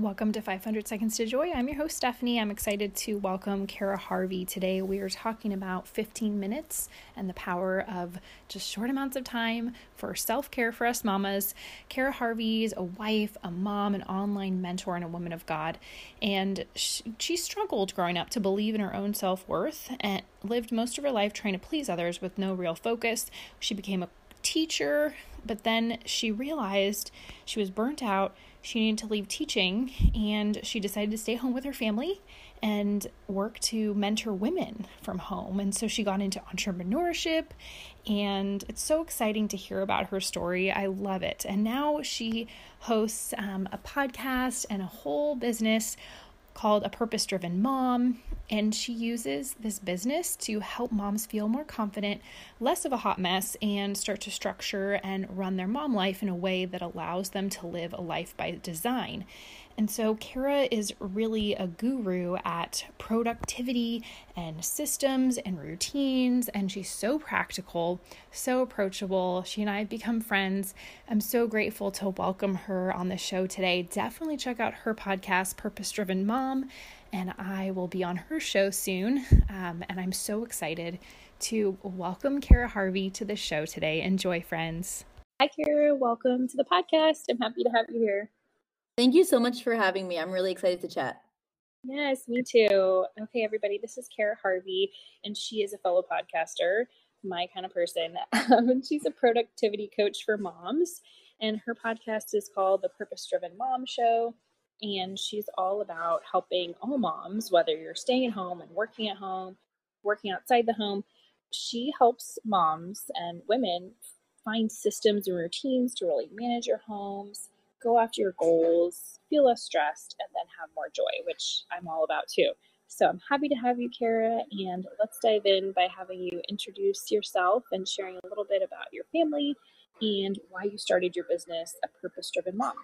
Welcome to 500 Seconds to Joy. I'm your host, Stephanie. I'm excited to welcome Cara Harvey today. We are talking about 15 minutes and the power of just short amounts of time for self care for us mamas. Cara Harvey is a wife, a mom, an online mentor, and a woman of God. And she, she struggled growing up to believe in her own self worth and lived most of her life trying to please others with no real focus. She became a teacher, but then she realized she was burnt out she needed to leave teaching and she decided to stay home with her family and work to mentor women from home. And so she got into entrepreneurship, and it's so exciting to hear about her story. I love it. And now she hosts um, a podcast and a whole business called A Purpose Driven Mom. And she uses this business to help moms feel more confident, less of a hot mess, and start to structure and run their mom life in a way that allows them to live a life by design. And so Cara is really a guru at productivity and systems and routines, and she's so practical, so approachable. She and I have become friends. I'm so grateful to welcome her on the show today. Definitely check out her podcast, Purpose Driven Mom, and I will be on her show soon. Um, and I'm so excited to welcome Cara Harvey to the show today. Enjoy, friends. Hi, Cara. Welcome to the podcast. I'm happy to have you here. Thank you so much for having me. I'm really excited to chat. Yes, me too. Okay, everybody, this is Cara Harvey, and she is a fellow podcaster, my kind of person. Um, she's a productivity coach for moms, and her podcast is called The Purpose Driven Mom Show. And she's all about helping all moms, whether you're staying at home and working at home, working outside the home. She helps moms and women find systems and routines to really manage your homes go after your goals, feel less stressed, and then have more joy, which I'm all about too. So I'm happy to have you, Cara, and let's dive in by having you introduce yourself and sharing a little bit about your family and why you started your business, A Purpose Driven Mom.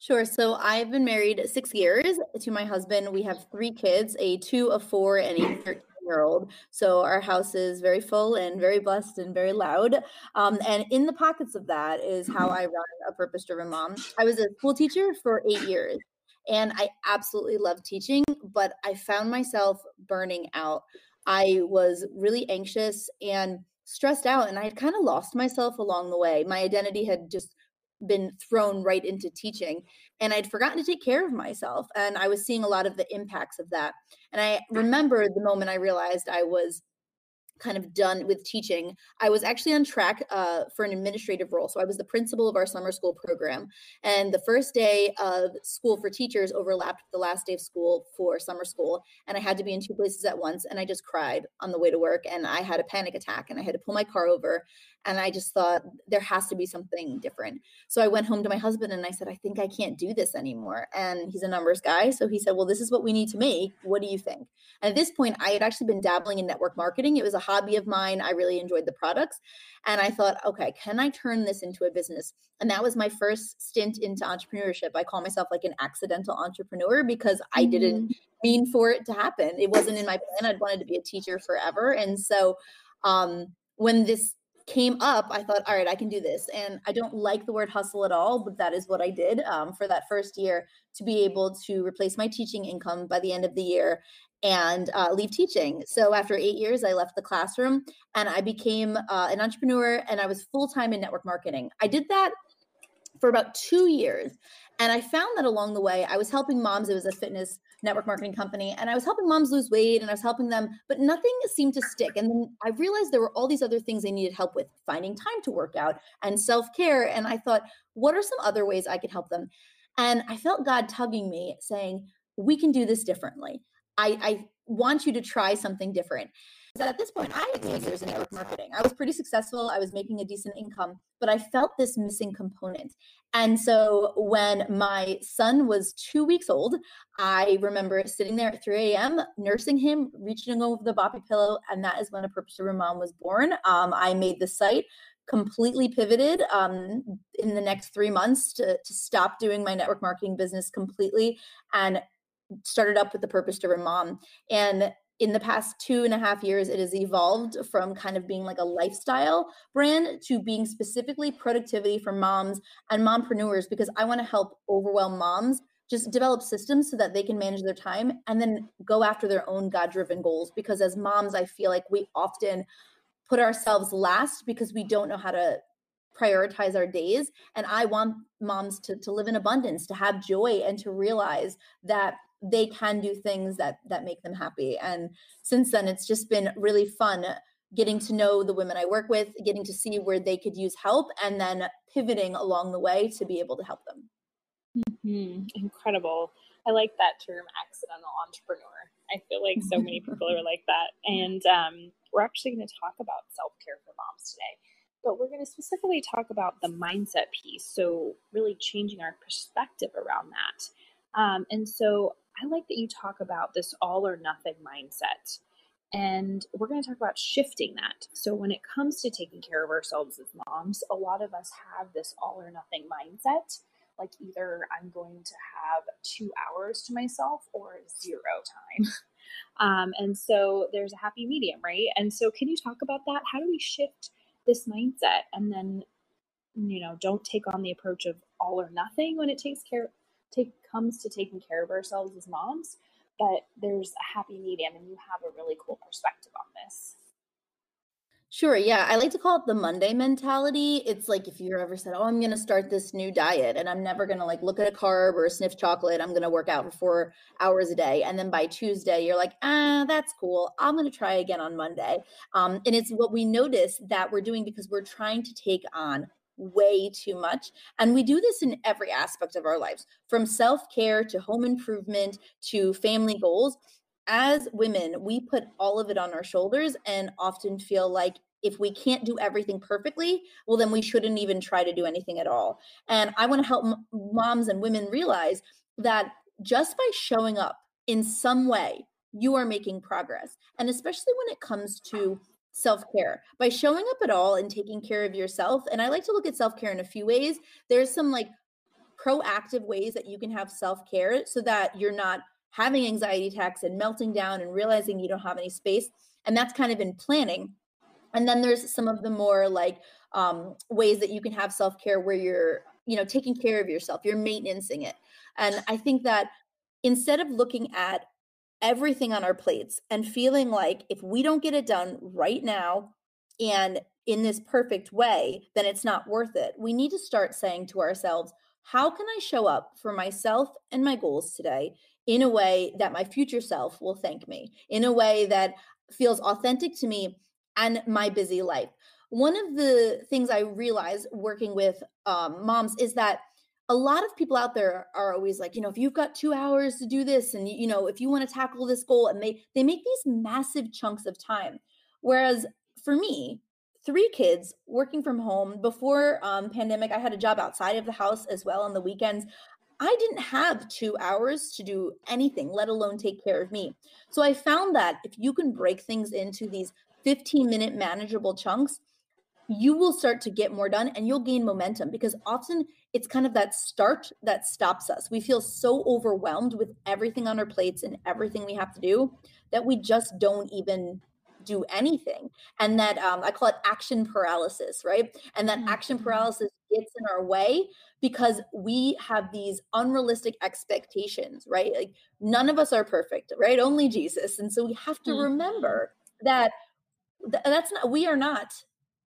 Sure. So I've been married six years to my husband. We have three kids a two, a four, and a 13 year old. So our house is very full and very blessed and very loud. Um, and in the pockets of that is how I run a purpose driven mom. I was a school teacher for eight years and I absolutely love teaching, but I found myself burning out. I was really anxious and stressed out, and I had kind of lost myself along the way. My identity had just been thrown right into teaching and I'd forgotten to take care of myself and I was seeing a lot of the impacts of that. And I remember the moment I realized I was kind of done with teaching, I was actually on track uh, for an administrative role. So I was the principal of our summer school program. And the first day of school for teachers overlapped the last day of school for summer school. And I had to be in two places at once. And I just cried on the way to work. And I had a panic attack and I had to pull my car over. And I just thought there has to be something different. So I went home to my husband and I said, I think I can't do this anymore. And he's a numbers guy. So he said, Well, this is what we need to make. What do you think? And at this point, I had actually been dabbling in network marketing. It was a hobby of mine. I really enjoyed the products. And I thought, okay, can I turn this into a business? And that was my first stint into entrepreneurship. I call myself like an accidental entrepreneur because I mm-hmm. didn't mean for it to happen. It wasn't in my plan. I'd wanted to be a teacher forever. And so um, when this came up, I thought, all right, I can do this. And I don't like the word hustle at all, but that is what I did um, for that first year to be able to replace my teaching income by the end of the year and uh, leave teaching. So after eight years, I left the classroom and I became uh, an entrepreneur and I was full time in network marketing. I did that for about two years. And I found that along the way, I was helping moms. It was a fitness network marketing company, and I was helping moms lose weight and I was helping them, but nothing seemed to stick. And then I realized there were all these other things they needed help with finding time to work out and self care. And I thought, what are some other ways I could help them? And I felt God tugging me, saying, we can do this differently. I, I want you to try something different. At this point, I had years in network marketing. I was pretty successful. I was making a decent income, but I felt this missing component. And so when my son was two weeks old, I remember sitting there at 3 a.m., nursing him, reaching over the boppy pillow, and that is when a purpose driven mom was born. Um, I made the site completely pivoted um, in the next three months to, to stop doing my network marketing business completely and started up with the purpose driven mom and in the past two and a half years it has evolved from kind of being like a lifestyle brand to being specifically productivity for moms and mompreneurs because i want to help overwhelmed moms just develop systems so that they can manage their time and then go after their own God driven goals. Because as moms, I feel like we often put ourselves last because we don't know how to prioritize our days. And I want moms to, to live in abundance, to have joy, and to realize that they can do things that that make them happy. And since then, it's just been really fun getting to know the women I work with, getting to see where they could use help, and then pivoting along the way to be able to help them. Mm-hmm. Incredible. I like that term, accidental entrepreneur. I feel like so many people are like that. And um, we're actually going to talk about self care for moms today, but we're going to specifically talk about the mindset piece. So, really changing our perspective around that. Um, and so, I like that you talk about this all or nothing mindset. And we're going to talk about shifting that. So, when it comes to taking care of ourselves as moms, a lot of us have this all or nothing mindset like either I'm going to have two hours to myself or zero time. Um, and so there's a happy medium, right? And so, can you talk about that? How do we shift this mindset and then, you know, don't take on the approach of all or nothing when it takes care, take comes to taking care of ourselves as moms, but there's a happy medium, and you have a really cool perspective on this. Sure. Yeah. I like to call it the Monday mentality. It's like if you ever said, Oh, I'm going to start this new diet and I'm never going to like look at a carb or sniff chocolate. I'm going to work out for four hours a day. And then by Tuesday, you're like, Ah, that's cool. I'm going to try again on Monday. Um, and it's what we notice that we're doing because we're trying to take on way too much. And we do this in every aspect of our lives from self care to home improvement to family goals as women, we put all of it on our shoulders and often feel like if we can't do everything perfectly, well, then we shouldn't even try to do anything at all. And I want to help m- moms and women realize that just by showing up in some way, you are making progress. And especially when it comes to self care, by showing up at all and taking care of yourself. And I like to look at self care in a few ways. There's some like proactive ways that you can have self care so that you're not having anxiety attacks and melting down and realizing you don't have any space. And that's kind of in planning. And then there's some of the more like um, ways that you can have self care where you're, you know, taking care of yourself, you're maintaining it. And I think that instead of looking at everything on our plates and feeling like if we don't get it done right now and in this perfect way, then it's not worth it. We need to start saying to ourselves, how can I show up for myself and my goals today in a way that my future self will thank me, in a way that feels authentic to me and my busy life. One of the things I realize working with um, moms is that a lot of people out there are always like, you know, if you've got two hours to do this, and you know, if you want to tackle this goal, and they they make these massive chunks of time. Whereas for me, three kids working from home before um, pandemic, I had a job outside of the house as well on the weekends. I didn't have two hours to do anything, let alone take care of me. So I found that if you can break things into these 15 minute manageable chunks, you will start to get more done and you'll gain momentum because often it's kind of that start that stops us. We feel so overwhelmed with everything on our plates and everything we have to do that we just don't even do anything. And that um, I call it action paralysis, right? And that mm-hmm. action paralysis gets in our way because we have these unrealistic expectations, right? Like none of us are perfect, right? Only Jesus. And so we have to mm-hmm. remember that th- that's not, we are not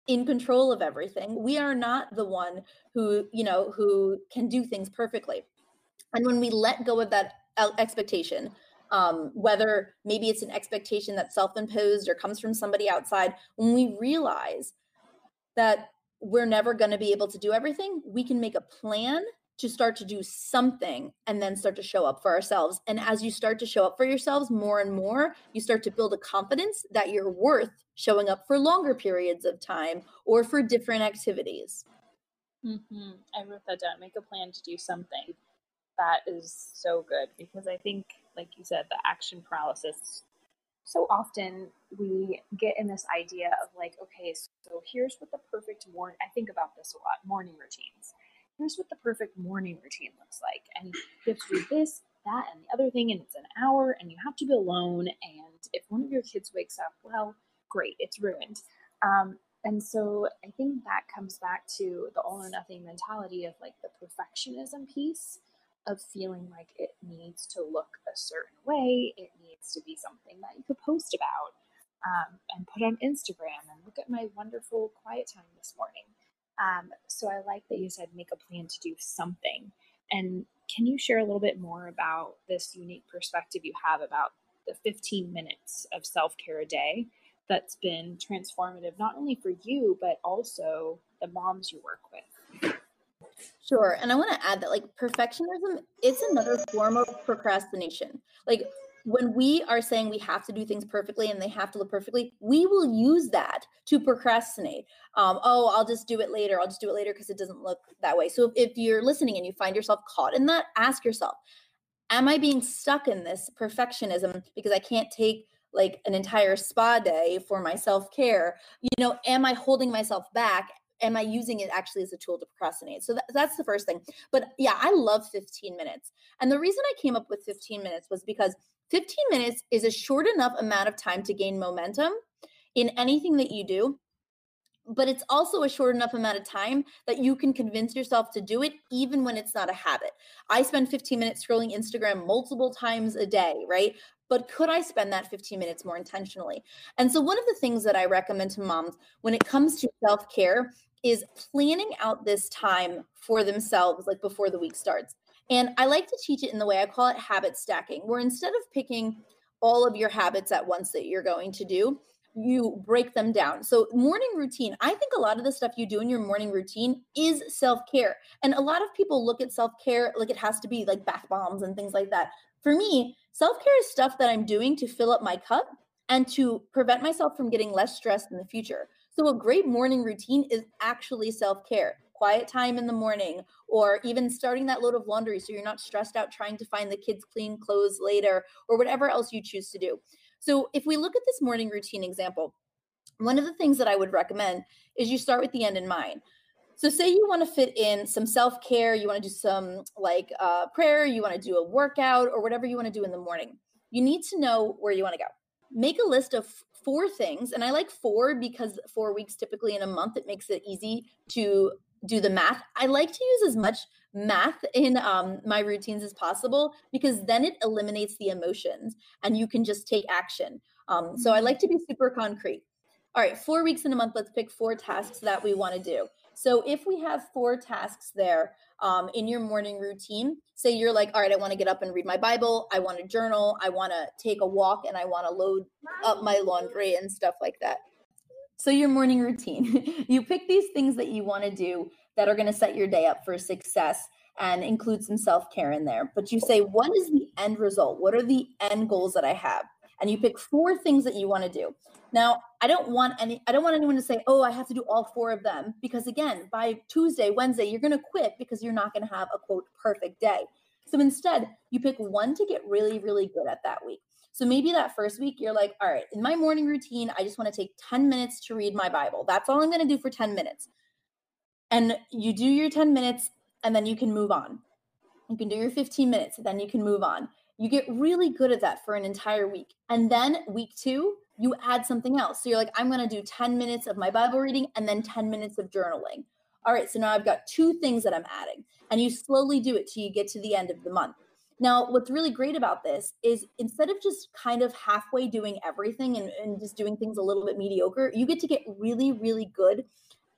in control of everything. We are not the one who, you know, who can do things perfectly. And when we let go of that expectation, um, whether maybe it's an expectation that's self imposed or comes from somebody outside, when we realize that we're never going to be able to do everything, we can make a plan to start to do something and then start to show up for ourselves. And as you start to show up for yourselves more and more, you start to build a confidence that you're worth showing up for longer periods of time or for different activities. Mm-hmm. I wrote that down. Make a plan to do something. That is so good because I think, like you said, the action paralysis so often we get in this idea of like, okay, so here's what the perfect morning, I think about this a lot morning routines. Here's what the perfect morning routine looks like. And you have to do this, that, and the other thing, and it's an hour, and you have to be alone. And if one of your kids wakes up, well, great, it's ruined. Um, and so I think that comes back to the all or nothing mentality of like the perfectionism piece of feeling like it needs to look a certain way. It needs to be something that you could post about um, and put on Instagram and look at my wonderful quiet time this morning. Um, so I like that you said make a plan to do something. And can you share a little bit more about this unique perspective you have about the 15 minutes of self care a day that's been transformative, not only for you, but also the moms you work with? Sure. And I want to add that like perfectionism, it's another form of procrastination. Like when we are saying we have to do things perfectly and they have to look perfectly, we will use that to procrastinate. Um, oh, I'll just do it later. I'll just do it later because it doesn't look that way. So if, if you're listening and you find yourself caught in that, ask yourself, am I being stuck in this perfectionism because I can't take like an entire spa day for my self care? You know, am I holding myself back am I using it actually as a tool to procrastinate? So that, that's the first thing. But yeah, I love 15 minutes. And the reason I came up with 15 minutes was because 15 minutes is a short enough amount of time to gain momentum in anything that you do. But it's also a short enough amount of time that you can convince yourself to do it, even when it's not a habit. I spend 15 minutes scrolling Instagram multiple times a day, right? but could I spend that 15 minutes more intentionally? And so, one of the things that I recommend to moms when it comes to self care is planning out this time for themselves, like before the week starts. And I like to teach it in the way I call it habit stacking, where instead of picking all of your habits at once that you're going to do, you break them down. So, morning routine, I think a lot of the stuff you do in your morning routine is self care. And a lot of people look at self care like it has to be like bath bombs and things like that. For me, self care is stuff that I'm doing to fill up my cup and to prevent myself from getting less stressed in the future. So, a great morning routine is actually self care. Quiet time in the morning, or even starting that load of laundry so you're not stressed out trying to find the kids' clean clothes later, or whatever else you choose to do. So, if we look at this morning routine example, one of the things that I would recommend is you start with the end in mind. So, say you want to fit in some self care, you want to do some like uh, prayer, you want to do a workout, or whatever you want to do in the morning. You need to know where you want to go. Make a list of four things. And I like four because four weeks typically in a month, it makes it easy to do the math. I like to use as much math in um, my routines as possible because then it eliminates the emotions and you can just take action. Um, so I like to be super concrete. All right, four weeks in a month, let's pick four tasks that we want to do. So if we have four tasks there um, in your morning routine, say you're like, all right, I want to get up and read my Bible, I want to journal, I want to take a walk, and I want to load up my laundry and stuff like that. So your morning routine, you pick these things that you want to do that are going to set your day up for success and include some self-care in there. But you say, what is the end result? What are the end goals that I have? And you pick four things that you want to do. Now, I don't want any I don't want anyone to say, "Oh, I have to do all four of them," because again, by Tuesday, Wednesday, you're going to quit because you're not going to have a quote perfect day. So instead, you pick one to get really really good at that week. So maybe that first week you're like, "All right, in my morning routine, I just want to take 10 minutes to read my Bible. That's all I'm going to do for 10 minutes." And you do your 10 minutes and then you can move on. You can do your 15 minutes, then you can move on. You get really good at that for an entire week. And then week 2, you add something else. So you're like, I'm going to do 10 minutes of my Bible reading and then 10 minutes of journaling. All right, so now I've got two things that I'm adding. And you slowly do it till you get to the end of the month. Now, what's really great about this is instead of just kind of halfway doing everything and, and just doing things a little bit mediocre, you get to get really, really good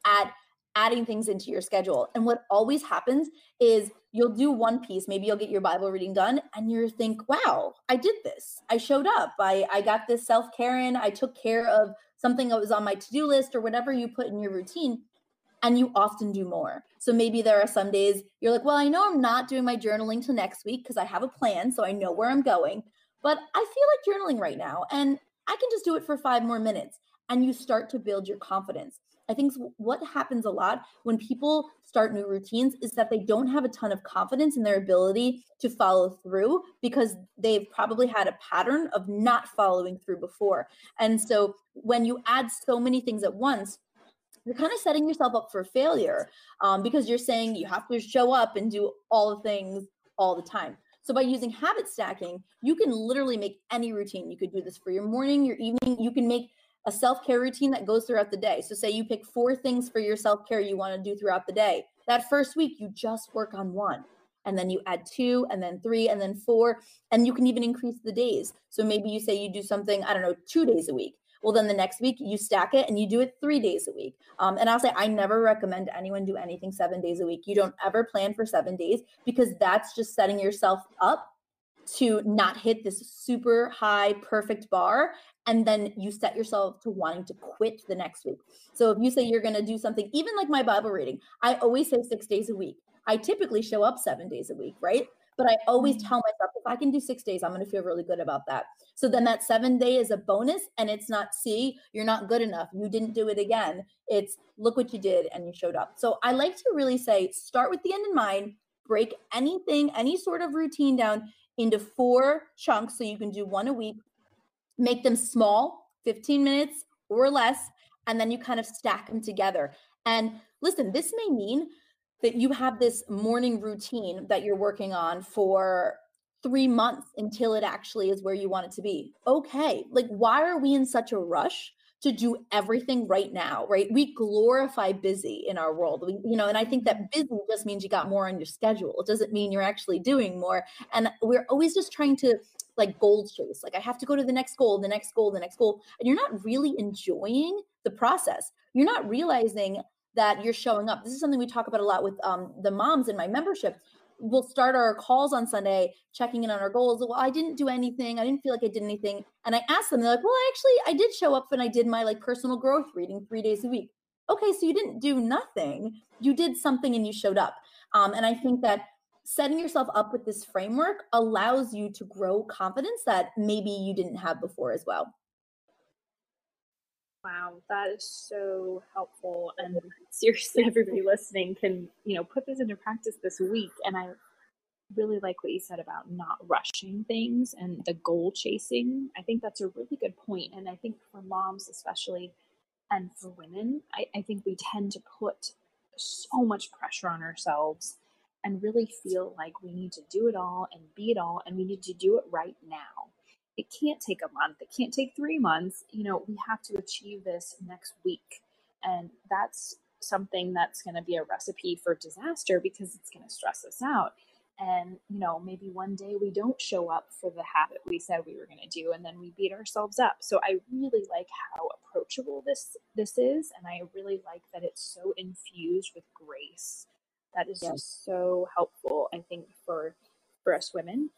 at adding things into your schedule. And what always happens is you'll do one piece, maybe you'll get your Bible reading done and you think, wow, I did this. I showed up. I, I got this self-care in. I took care of something that was on my to-do list or whatever you put in your routine. And you often do more. So maybe there are some days you're like, well, I know I'm not doing my journaling till next week because I have a plan. So I know where I'm going. But I feel like journaling right now. And I can just do it for five more minutes. And you start to build your confidence. I think what happens a lot when people start new routines is that they don't have a ton of confidence in their ability to follow through because they've probably had a pattern of not following through before. And so when you add so many things at once, you're kind of setting yourself up for failure um, because you're saying you have to show up and do all the things all the time. So by using habit stacking, you can literally make any routine. You could do this for your morning, your evening. You can make a self care routine that goes throughout the day. So, say you pick four things for your self care you want to do throughout the day. That first week, you just work on one. and then you add two, and then three, and then four. And you can even increase the days. So maybe you say you do something, I don't know, two days a week. Well, then the next week you stack it and you do it three days a week. Um, and I'll say, I never recommend anyone do anything seven days a week. You don't ever plan for seven days because that's just setting yourself up to not hit this super high perfect bar and then you set yourself to wanting to quit the next week. So if you say you're going to do something even like my Bible reading, I always say 6 days a week. I typically show up 7 days a week, right? But I always mm-hmm. tell myself if I can do 6 days, I'm going to feel really good about that. So then that 7 day is a bonus and it's not see, you're not good enough. You didn't do it again. It's look what you did and you showed up. So I like to really say start with the end in mind, break anything, any sort of routine down into four chunks so you can do one a week. Make them small, 15 minutes or less, and then you kind of stack them together. And listen, this may mean that you have this morning routine that you're working on for three months until it actually is where you want it to be. Okay. Like, why are we in such a rush to do everything right now, right? We glorify busy in our world. We, you know, and I think that busy just means you got more on your schedule. It doesn't mean you're actually doing more. And we're always just trying to like goal chase. Like I have to go to the next goal, the next goal, the next goal. And you're not really enjoying the process. You're not realizing that you're showing up. This is something we talk about a lot with um, the moms in my membership we'll start our calls on Sunday checking in on our goals. Well, I didn't do anything. I didn't feel like I did anything. And I asked them, they're like, well, actually, I did show up and I did my like personal growth reading three days a week. Okay, so you didn't do nothing. You did something and you showed up. Um, and I think that setting yourself up with this framework allows you to grow confidence that maybe you didn't have before as well. Wow, that is so helpful. And seriously, everybody listening can, you know, put this into practice this week. And I really like what you said about not rushing things and the goal chasing. I think that's a really good point. And I think for moms, especially, and for women, I, I think we tend to put so much pressure on ourselves and really feel like we need to do it all and be it all and we need to do it right now it can't take a month it can't take three months you know we have to achieve this next week. And that's something that's going to be a recipe for disaster because it's going to stress us out. And you know maybe one day we don't show up for the habit we said we were going to do and then we beat ourselves up. So i really like how approachable this this is and i really like that it's so infused with grace. That is yes. just so helpful i think for for us women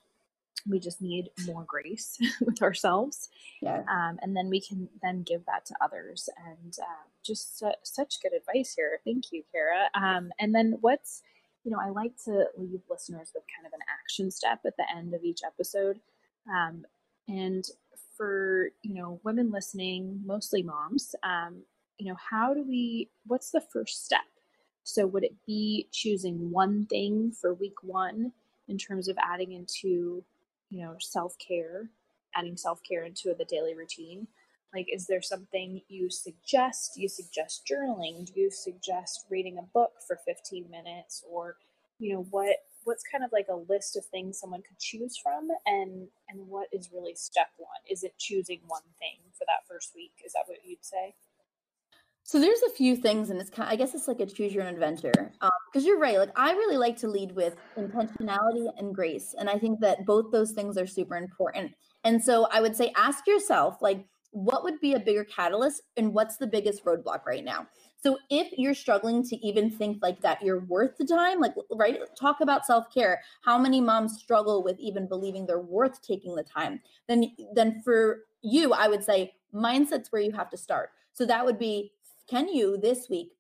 we just need more grace with ourselves. Yeah. Um, and then we can then give that to others. And uh, just su- such good advice here. Thank you Cara. Um, and then what's you know i like to leave listeners with kind of an action step at the end of each episode. Um, and for you know women listening mostly moms um, you know how do we what's the first step? So would it be choosing one thing for week one in terms of adding into you know, self care, adding self care into the daily routine? Like, is there something you suggest? Do you suggest journaling? Do you suggest reading a book for 15 minutes? Or, you know, what what's kind of like a list of things someone could choose from and and what is really step one is it choosing one thing for that first week is that what you'd say so there's a few things, and it's kind. Of, I guess it's like a choose your own adventure. Because um, you're right. Like I really like to lead with intentionality and grace, and I think that both those things are super important. And so I would say, ask yourself, like, what would be a bigger catalyst, and what's the biggest roadblock right now? So if you're struggling to even think like that, you're worth the time. Like, right? Talk about self care. How many moms struggle with even believing they're worth taking the time? Then, then for you, I would say mindset's where you have to start. So that would be can you this week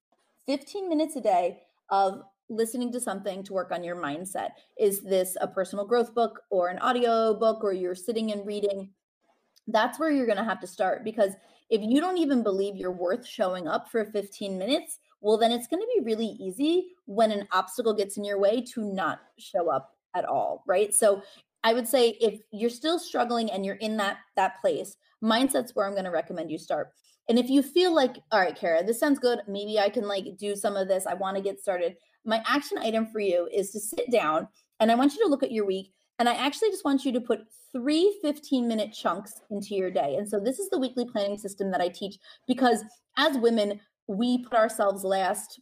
15 minutes a day of listening to something to work on your mindset? Is this a personal growth book or an audio book or you're sitting and reading? That's where you're going to have to start because if you don't even believe you're worth showing up for 15 minutes well then it's going to be really easy when an obstacle gets in your way to not show up at all right? So i would say if you're still struggling and you're in that that place mindset's where i'm going to recommend you start and if you feel like, all right, Cara, this sounds good, maybe I can like do some of this. I want to get started. My action item for you is to sit down and I want you to look at your week. And I actually just want you to put three 15 minute chunks into your day. And so this is the weekly planning system that I teach because as women, we put ourselves last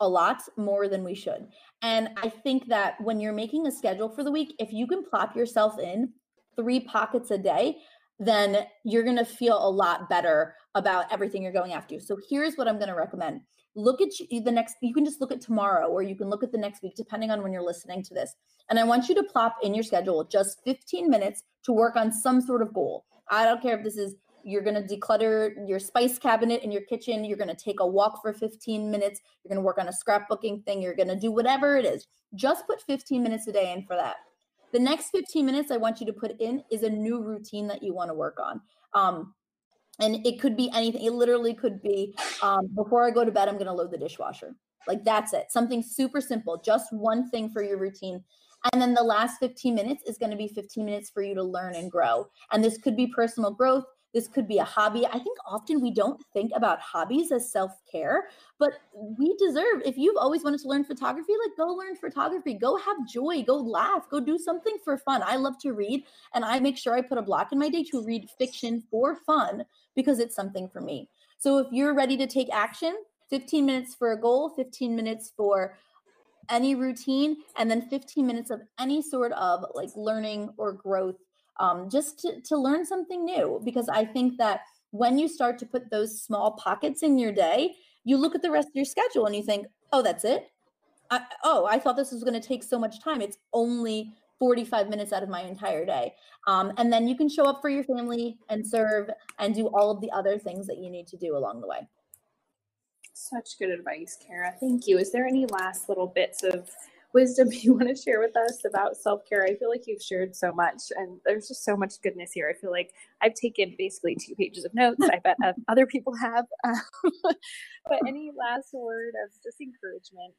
a lot more than we should. And I think that when you're making a schedule for the week, if you can plop yourself in three pockets a day, then you're going to feel a lot better about everything you're going after. So here's what I'm going to recommend. Look at the next, you can just look at tomorrow or you can look at the next week, depending on when you're listening to this. And I want you to plop in your schedule just 15 minutes to work on some sort of goal. I don't care if this is you're going to declutter your spice cabinet in your kitchen, you're going to take a walk for 15 minutes, you're going to work on a scrapbooking thing, you're going to do whatever it is. Just put 15 minutes a day in for that. The next 15 minutes I want you to put in is a new routine that you want to work on. Um, and it could be anything. It literally could be um, before I go to bed, I'm going to load the dishwasher. Like that's it. Something super simple, just one thing for your routine. And then the last 15 minutes is going to be 15 minutes for you to learn and grow. And this could be personal growth. This could be a hobby. I think often we don't think about hobbies as self care, but we deserve, if you've always wanted to learn photography, like go learn photography, go have joy, go laugh, go do something for fun. I love to read, and I make sure I put a block in my day to read fiction for fun because it's something for me. So if you're ready to take action, 15 minutes for a goal, 15 minutes for any routine, and then 15 minutes of any sort of like learning or growth um, just to, to learn something new. Because I think that when you start to put those small pockets in your day, you look at the rest of your schedule and you think, oh, that's it. I, oh, I thought this was going to take so much time. It's only 45 minutes out of my entire day. Um, and then you can show up for your family and serve and do all of the other things that you need to do along the way. Such good advice, Cara. Thank you. Is there any last little bits of wisdom you want to share with us about self care? I feel like you've shared so much, and there's just so much goodness here. I feel like I've taken basically two pages of notes. I bet um, other people have. Um, but any last word of just encouragement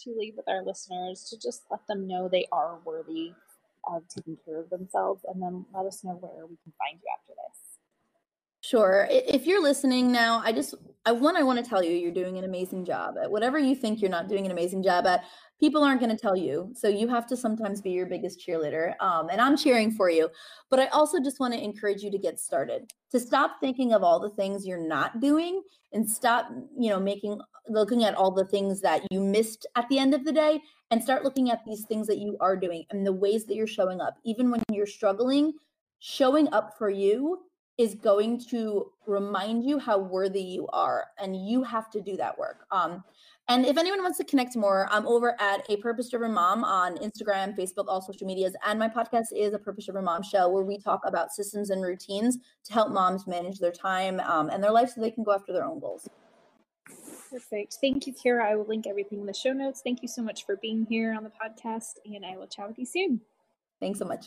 to leave with our listeners to just let them know they are worthy of taking care of themselves, and then let us know where we can find you after this. Sure. If you're listening now, I just I one I want to tell you you're doing an amazing job at whatever you think you're not doing an amazing job at. People aren't going to tell you, so you have to sometimes be your biggest cheerleader. Um, and I'm cheering for you, but I also just want to encourage you to get started. To stop thinking of all the things you're not doing, and stop, you know, making looking at all the things that you missed at the end of the day, and start looking at these things that you are doing and the ways that you're showing up, even when you're struggling. Showing up for you is going to remind you how worthy you are and you have to do that work um, and if anyone wants to connect more i'm over at a purpose driven mom on instagram facebook all social medias and my podcast is a purpose driven mom show where we talk about systems and routines to help moms manage their time um, and their life so they can go after their own goals Perfect. Thank you, Cara. I will link everything in the show notes. Thank you so much for being here on the podcast, and I will chat with you soon. Thanks so much.